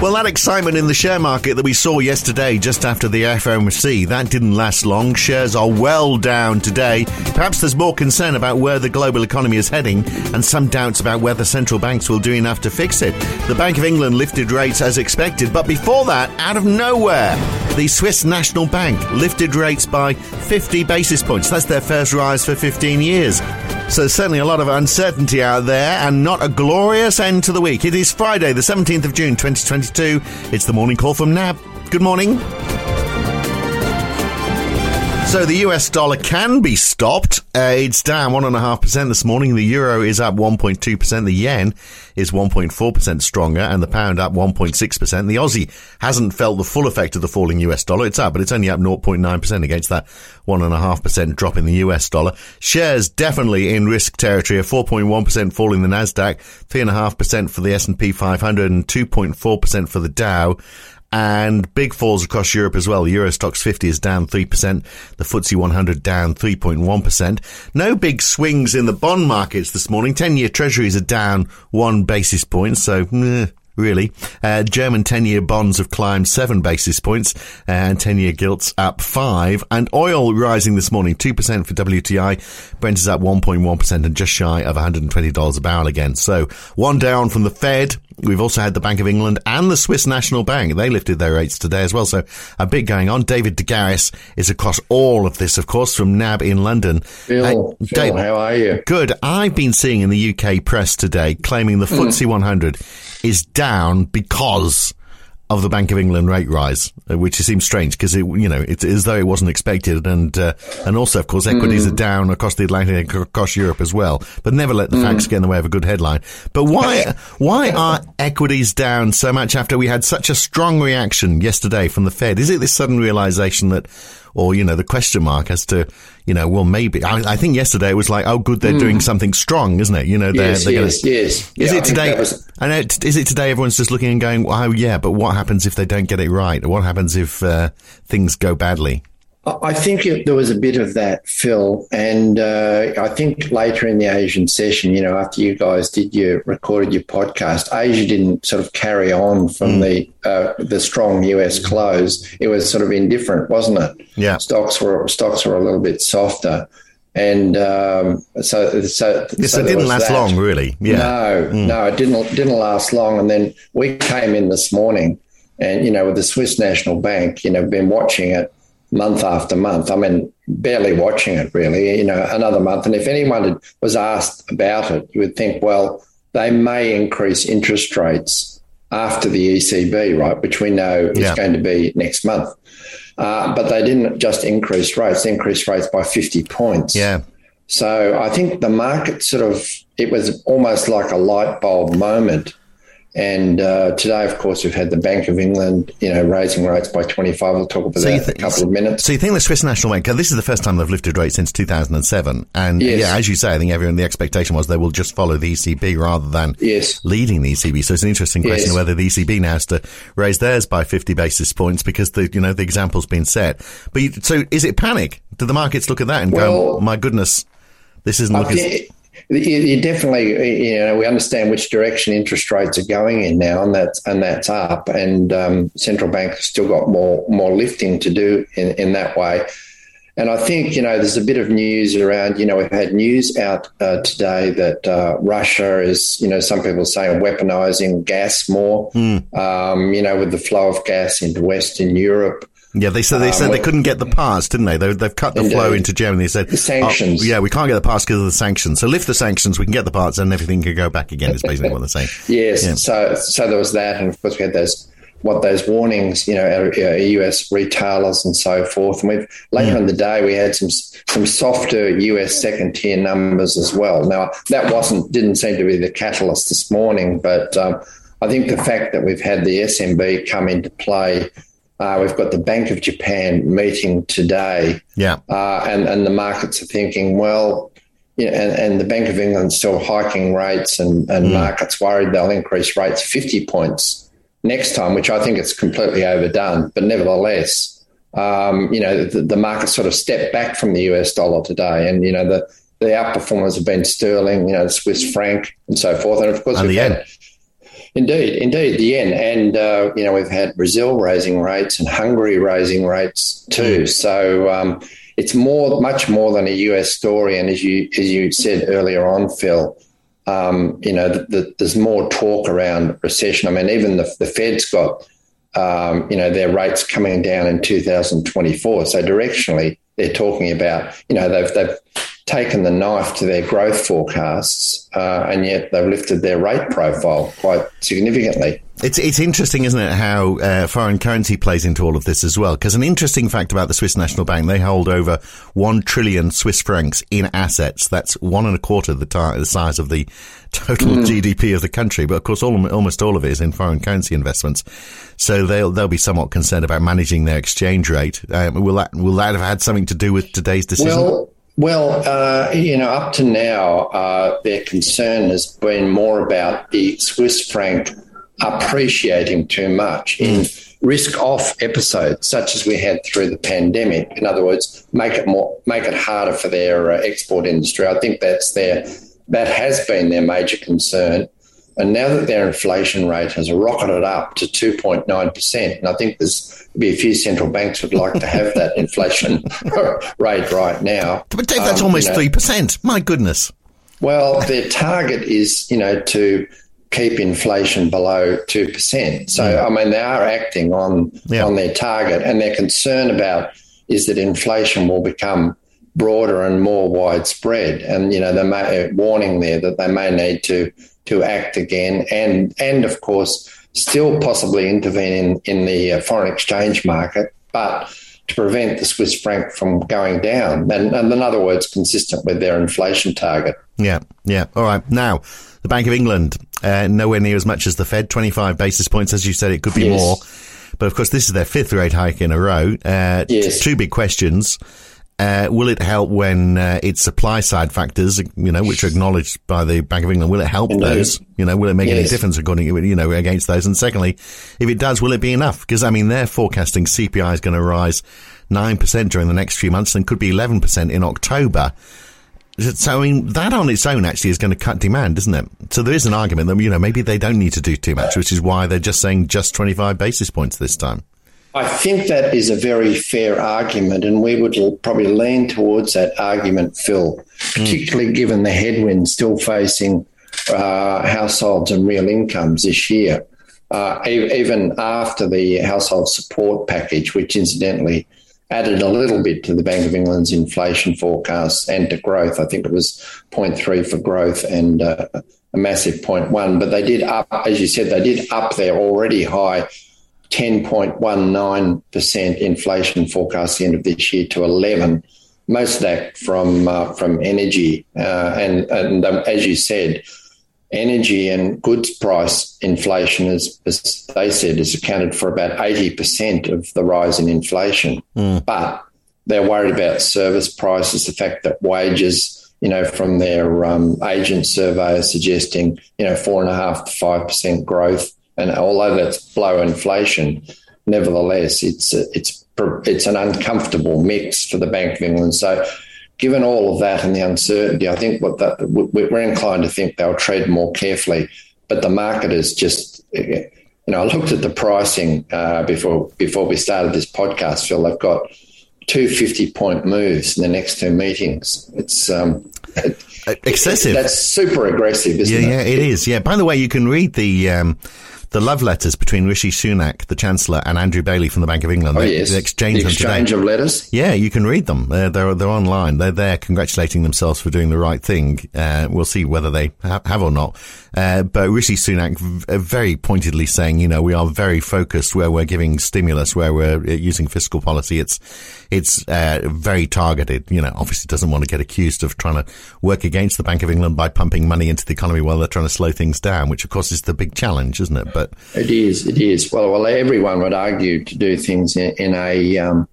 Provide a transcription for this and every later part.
Well, that excitement in the share market that we saw yesterday just after the FOMC, that didn't last long. Shares are well down today. Perhaps there's more concern about where the global economy is heading and some doubts about whether central banks will do enough to fix it. The Bank of England lifted rates as expected, but before that, out of nowhere, the Swiss National Bank lifted rates by 50 basis points. That's their first rise for 15 years. So certainly a lot of uncertainty out there and not a glorious end to the week. It is Friday, the 17th of June, 2022. It's the morning call from NAB. Good morning. So the US dollar can be stopped. Uh, it's down 1.5% this morning. The euro is up 1.2%. The yen is 1.4% stronger and the pound up 1.6%. The Aussie hasn't felt the full effect of the falling US dollar. It's up, but it's only up 0.9% against that 1.5% drop in the US dollar. Shares definitely in risk territory. A 4.1% fall in the Nasdaq, 3.5% for the S&P 500 and 2.4% for the Dow and big falls across Europe as well. Euro Stoxx 50 is down 3%, the FTSE 100 down 3.1%. No big swings in the bond markets this morning. 10-year treasuries are down one basis point, so eh, really. Uh, German 10-year bonds have climbed seven basis points and 10-year gilts up five and oil rising this morning 2% for WTI. Brent is up 1.1% and just shy of $120 a barrel again. So one down from the Fed. We've also had the Bank of England and the Swiss National Bank. They lifted their rates today as well. So a bit going on. David de Garis is across all of this, of course, from NAB in London. Phil, uh, Phil how are you? Good. I've been seeing in the UK press today claiming the mm. FTSE 100 is down because of the Bank of England rate rise, uh, which seems strange because it, you know, it's as though it wasn't expected, and uh, and also, of course, equities mm. are down across the Atlantic, and across Europe as well. But never let the mm. facts get in the way of a good headline. But why why are equities down so much after we had such a strong reaction yesterday from the Fed? Is it this sudden realization that or you know the question mark as to you know well maybe I, I think yesterday it was like oh good they're mm. doing something strong isn't it you know they're, yes, they're yes, gonna, yes. is yeah, it today was... is it today everyone's just looking and going oh yeah but what happens if they don't get it right what happens if uh, things go badly I think it, there was a bit of that, Phil, and uh, I think later in the Asian session, you know, after you guys did your recorded your podcast, Asia didn't sort of carry on from mm. the uh, the strong US close. It was sort of indifferent, wasn't it? Yeah, stocks were stocks were a little bit softer, and um, so so, yes, so it didn't last that. long, really. Yeah, no, mm. no, it didn't didn't last long, and then we came in this morning, and you know, with the Swiss National Bank, you know, been watching it month after month. I mean, barely watching it really, you know, another month. And if anyone was asked about it, you would think, well, they may increase interest rates after the ECB, right, which we know yeah. is going to be next month. Uh, but they didn't just increase rates, they increased rates by 50 points. Yeah. So I think the market sort of, it was almost like a light bulb moment and uh, today, of course, we've had the Bank of England, you know, raising rates by 25. We'll talk about so that th- in a couple of minutes. So you think the Swiss National Bank, this is the first time they've lifted rates since 2007. And yes. yeah, as you say, I think everyone, the expectation was they will just follow the ECB rather than yes. leading the ECB. So it's an interesting question yes. whether the ECB now has to raise theirs by 50 basis points because the, you know, the example's been set. But you, so is it panic? Do the markets look at that and well, go, my goodness, this isn't looking you definitely, you know, we understand which direction interest rates are going in now, and that's and that's up. And um, central banks still got more more lifting to do in, in that way. And I think you know there's a bit of news around. You know, we've had news out uh, today that uh, Russia is, you know, some people saying weaponizing gas more. Mm. Um, you know, with the flow of gas into Western Europe. Yeah, they said they said um, they couldn't get the pass, didn't they? they have cut the flow into Germany. They said the sanctions. Oh, yeah, we can't get the pass because of the sanctions. So lift the sanctions, we can get the parts, and everything can go back again. Is basically what they're saying. yes. Yeah. So so there was that, and of course we had those what those warnings, you know, US retailers and so forth. And we've later yeah. in the day we had some some softer US second tier numbers as well. Now that wasn't didn't seem to be the catalyst this morning, but um, I think the fact that we've had the SNB come into play uh, we've got the Bank of Japan meeting today. Yeah. Uh, and, and the markets are thinking, well, you know, and, and the Bank of England still hiking rates, and, and mm. markets worried they'll increase rates 50 points next time, which I think it's completely overdone. But nevertheless, um, you know, the, the market sort of stepped back from the US dollar today. And, you know, the, the outperformers have been sterling, you know, the Swiss franc and so forth. And of course, and we've had, Indeed, indeed, the yen, and uh, you know we've had Brazil raising rates and Hungary raising rates too. Mm. So um, it's more, much more than a US story. And as you as you said earlier on, Phil, um, you know, the, the, there's more talk around recession. I mean, even the, the Fed's got um, you know their rates coming down in 2024. So directionally, they're talking about you know they've they've taken the knife to their growth forecasts, uh, and yet they've lifted their rate profile quite significantly. It's it's interesting, isn't it, how uh, foreign currency plays into all of this as well? Because an interesting fact about the Swiss National Bank, they hold over one trillion Swiss francs in assets. That's one and a quarter the, the size of the total mm. GDP of the country. But of course, all, almost all of it is in foreign currency investments. So they'll they'll be somewhat concerned about managing their exchange rate. Um, will that will that have had something to do with today's decision? Well, well, uh, you know, up to now, uh, their concern has been more about the Swiss franc appreciating too much in risk off episodes, such as we had through the pandemic. In other words, make it more, make it harder for their uh, export industry. I think that's their that has been their major concern. And now that their inflation rate has rocketed up to 2.9%, and I think there's be a few central banks would like to have that inflation rate right now. But Dave, that's um, almost you know, 3%. My goodness. Well, their target is, you know, to keep inflation below 2%. So, yeah. I mean, they are acting on, yeah. on their target, and their concern about is that inflation will become broader and more widespread. And, you know, they may, warning there that they may need to to act again, and and of course still possibly intervene in, in the uh, foreign exchange market, but to prevent the Swiss franc from going down, and, and in other words, consistent with their inflation target. Yeah, yeah. All right. Now, the Bank of England, uh, nowhere near as much as the Fed, 25 basis points, as you said, it could be yes. more. But of course, this is their fifth rate hike in a row. Uh, yes. Two big questions. Uh, will it help when uh, its supply side factors, you know, which are acknowledged by the Bank of England, will it help Indeed. those? You know, will it make yes. any difference according, you know, against those? And secondly, if it does, will it be enough? Because I mean, they're forecasting CPI is going to rise nine percent during the next few months and could be eleven percent in October. So I mean, that on its own actually is going to cut demand, isn't it? So there is an argument that you know maybe they don't need to do too much, which is why they're just saying just twenty five basis points this time. I think that is a very fair argument, and we would probably lean towards that argument, Phil, particularly mm. given the headwinds still facing uh, households and real incomes this year. Uh, even after the household support package, which incidentally added a little bit to the Bank of England's inflation forecast and to growth. I think it was 0.3 for growth and uh, a massive 0.1. But they did up, as you said, they did up their already high 10.19% inflation forecast the end of this year to 11. Most of that from uh, from energy, uh, and and um, as you said, energy and goods price inflation, is, as they said, is accounted for about 80% of the rise in inflation. Mm. But they're worried about service prices, the fact that wages, you know, from their um, agent survey are suggesting, you know, four and a half to five percent growth and although that's below inflation, nevertheless, it's it's it's an uncomfortable mix for the Bank of England. So, given all of that and the uncertainty, I think what that, we're inclined to think they'll tread more carefully. But the market is just, you know, I looked at the pricing uh, before before we started this podcast. Phil, they've got two 50 point moves in the next two meetings. It's um, excessive. That's super aggressive, isn't yeah, it? Yeah, it is. Yeah. By the way, you can read the. Um, the love letters between Rishi Sunak, the Chancellor, and Andrew Bailey from the Bank of England. Oh, they, yes. They exchange, the exchange of letters? Yeah, you can read them. They're, they're, they're online. They're there congratulating themselves for doing the right thing. Uh, we'll see whether they ha- have or not. Uh, but Rishi Sunak v- uh, very pointedly saying, you know, we are very focused where we're giving stimulus, where we're uh, using fiscal policy. It's, it's uh, very targeted. You know, obviously doesn't want to get accused of trying to work against the Bank of England by pumping money into the economy while they're trying to slow things down, which of course is the big challenge, isn't it? But it is, it is. Well, well, everyone would argue to do things in, in a um,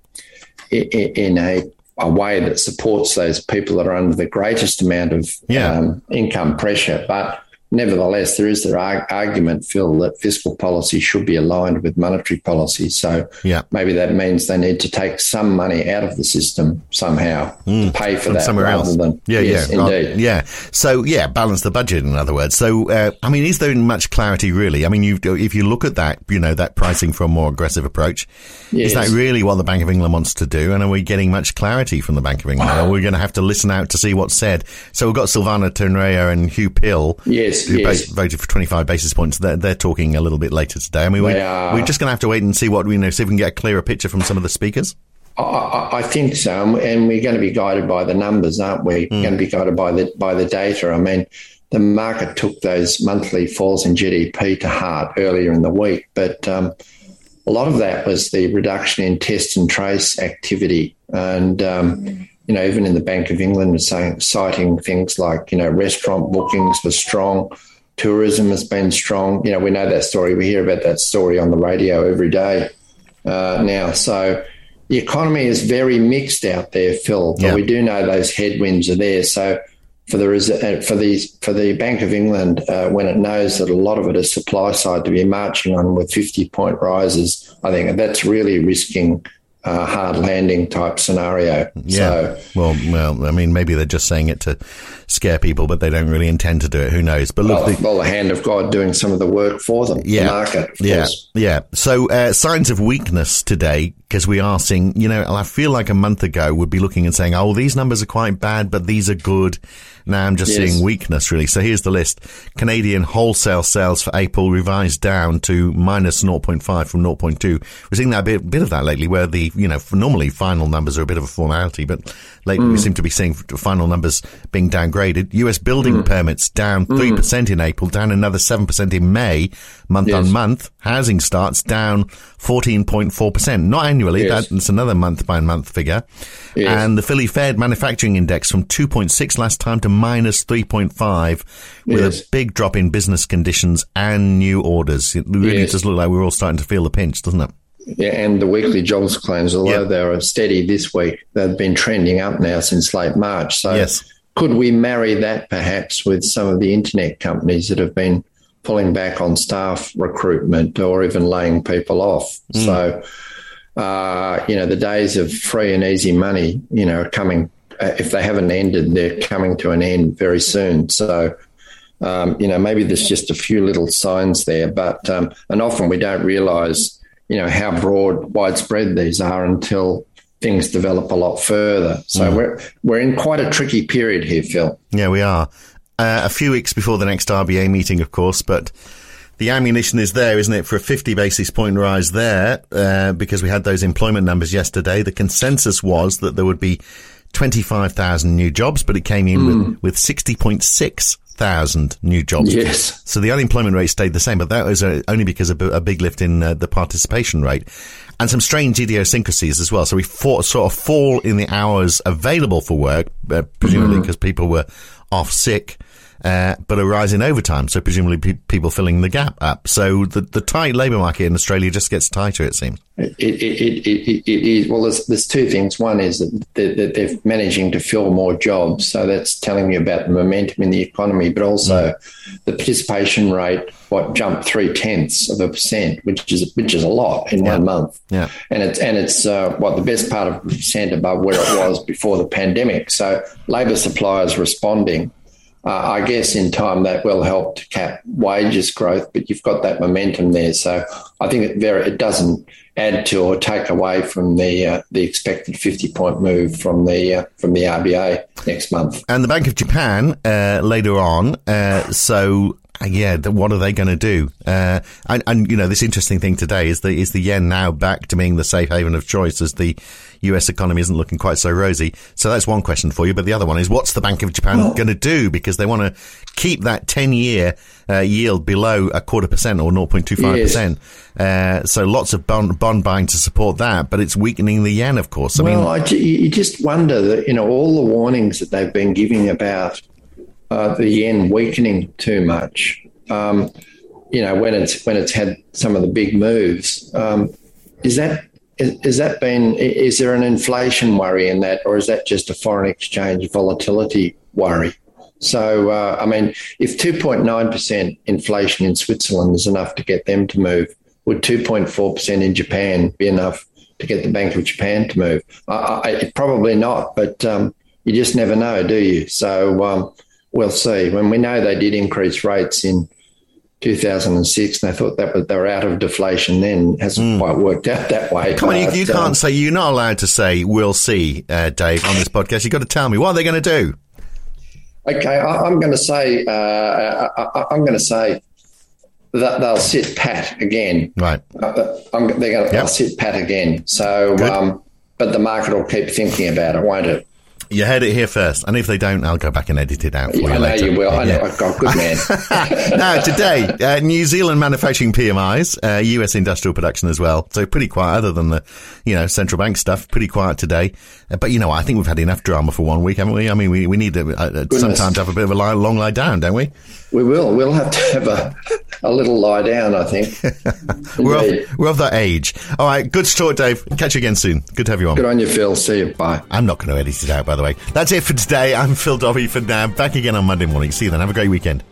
in a a way that supports those people that are under the greatest amount of yeah. um, income pressure, but nevertheless, there is the argument, Phil, that fiscal policy should be aligned with monetary policy. So yeah. maybe that means they need to take some money out of the system somehow mm, to pay for that somewhere rather else. than yeah, yes, yeah, indeed. yeah. So yeah, balance the budget. In other words, so uh, I mean, is there much clarity really? I mean, you if you look at that, you know, that pricing for a more aggressive approach, yes. is that really what the Bank of England wants to do? And are we getting much clarity from the Bank of England? Or are we going to have to listen out to see what's said? So we've got Silvana Tenreyro and Hugh Pill, yes, who voted for 25 basis points. They're, they're talking a little bit later today. I mean, we, we're just going to have to wait and see what we know, see if we can get a clearer picture from some of the speakers. I, I, think so, and we're going to be guided by the numbers, aren't we? Mm. Going to be guided by the by the data. I mean, the market took those monthly falls in GDP to heart earlier in the week, but um, a lot of that was the reduction in test and trace activity, and um, you know, even in the Bank of England was saying, citing things like, you know, restaurant bookings were strong, tourism has been strong. You know, we know that story. We hear about that story on the radio every day uh, now. So the economy is very mixed out there, Phil. But Yeah. we do know those headwinds are there. So for the uh, for these for the Bank of England, uh, when it knows that a lot of it is supply side to be marching on with fifty point rises, I think that's really risking a hard landing type scenario. Yeah. So well, well, I mean, maybe they're just saying it to scare people, but they don't really intend to do it. Who knows? But look, well, the, well, the hand of God doing some of the work for them. Yeah. The market, yeah, course. yeah. So uh, signs of weakness today because we are seeing. You know, I feel like a month ago would be looking and saying, "Oh, these numbers are quite bad, but these are good." Now I'm just Yes. seeing weakness really. So here's the list: Canadian wholesale sales for April revised down to minus 0.5 from 0.2. We're seeing that a bit, bit of that lately, where the you know normally final numbers are a bit of a formality, but lately Mm. we seem to be seeing final numbers being downgraded. U.S. building Mm. permits down three percent in April, down another seven percent in May, month on month. Housing starts down 14.4%. Not annually, Yes. that's another month by month figure. Yes. And the Philly Fed manufacturing index from 2.6 last time to minus 3.5 with Yes. a big drop in business conditions and new orders. It really Yes. does look like we're all starting to feel the pinch, doesn't it? Yeah, and the weekly jobs claims, although Yeah. they were steady this week, they've been trending up now since late March. So, Yes. could we marry that perhaps with some of the internet companies that have been pulling back on staff recruitment or even laying people off? So, uh, you know, the days of free and easy money, you know, are coming. Uh, if they haven't ended, they're coming to an end very soon. So, um, you know, maybe there's just a few little signs there, but um, and often we don't realise, you know, how broad, widespread these are until things develop a lot further. So we're we're in quite a tricky period here, Phil. Yeah, we are. Uh, a few weeks before the next RBA meeting, of course, but the ammunition is there, isn't it, for a 50 basis point rise there, uh, because we had those employment numbers yesterday. The consensus was that there would be 25,000 new jobs, but it came in with, with 60.6 thousand new jobs. Yes. So the unemployment rate stayed the same, but that was uh, only because of a, big lift in uh, the participation rate and some strange idiosyncrasies as well. So we fought, sort of fall in the hours available for work, uh, presumably because people were off sick. Uh, but a rise in overtime, so presumably pe- people filling the gap up. So the, the tight labour market in Australia just gets tighter, it seems. It, it, it, it, it is well. There's, there's two things. One is that they're, that they're managing to fill more jobs, so that's telling you about the momentum in the economy. But also, the participation rate what jumped three tenths of a percent, which is which is a lot in one month. Yeah. and it's and it's uh, what the best part of a percent above where it was before the pandemic. So labour supply is responding. Uh, I guess in time that will help to cap wages growth, but you've got that momentum there. So I think it very it doesn't add to or take away from the uh, the expected fifty point move from the uh, from the RBA next month. And the Bank of Japan uh, later on. Uh, so yeah, th- what are they going to do? Uh, and, and you know, this interesting thing today is the is the yen now back to being the safe haven of choice as the U.S. economy isn't looking quite so rosy. So that's one question for you. But the other one is, what's the Bank of Japan going to do? Because they want to keep that ten year uh, yield below a quarter percent or 0.25 percent. Uh, so lots of bond, bond buying to support that, but it's weakening the yen, of course. I well, mean, I you just wonder that you know all the warnings that they've been giving about uh, the yen weakening too much. Um, you know when it's when it's had some of the big moves. Um, is that is, is that been is there an inflation worry in that, or is that just a foreign exchange volatility worry? So, uh, I mean, if 2.9% inflation in Switzerland is enough to get them to move, would 2.4% in Japan be enough to get the Bank of Japan to move? I, I, probably not, but um, you just never know, do you? So um, we'll see. When we know they did increase rates in 2006, and they thought that was, they were out of deflation then. It hasn't mm. quite worked out that way. Come on, you, you can't um, say, you're not allowed to say, we'll see, uh, Dave, on this podcast. You've got to tell me, what are they going to do? Okay, I, am going to say, uh, I, am going to say that they'll sit pat again. Right. Uh, they're going to yep. sit pat again. So, um, but the market will keep thinking about it, won't it? You heard it here first, and if they don't, I'll go back and edit it out for yeah, you I later. know you will. I know. I've got good man. now today, uh, New Zealand manufacturing PMIs, uh, US industrial production as well. So pretty quiet, other than the, you know, central bank stuff. Pretty quiet today. Uh, but you know, I think we've had enough drama for one week, haven't we? I mean, we we need to uh, sometimes have a bit of a long lie down, don't we? We will. We'll have to have a, a little lie down, I think. we're, of, we're of that age. All right. Good to talk, Dave. Catch you again soon. Good to have you on. Good on you, Phil. See you. Bye. I'm not going to edit it out, by the way. That's it for today. I'm Phil Dobbie for now. Back again on Monday morning. See you then. Have a great weekend.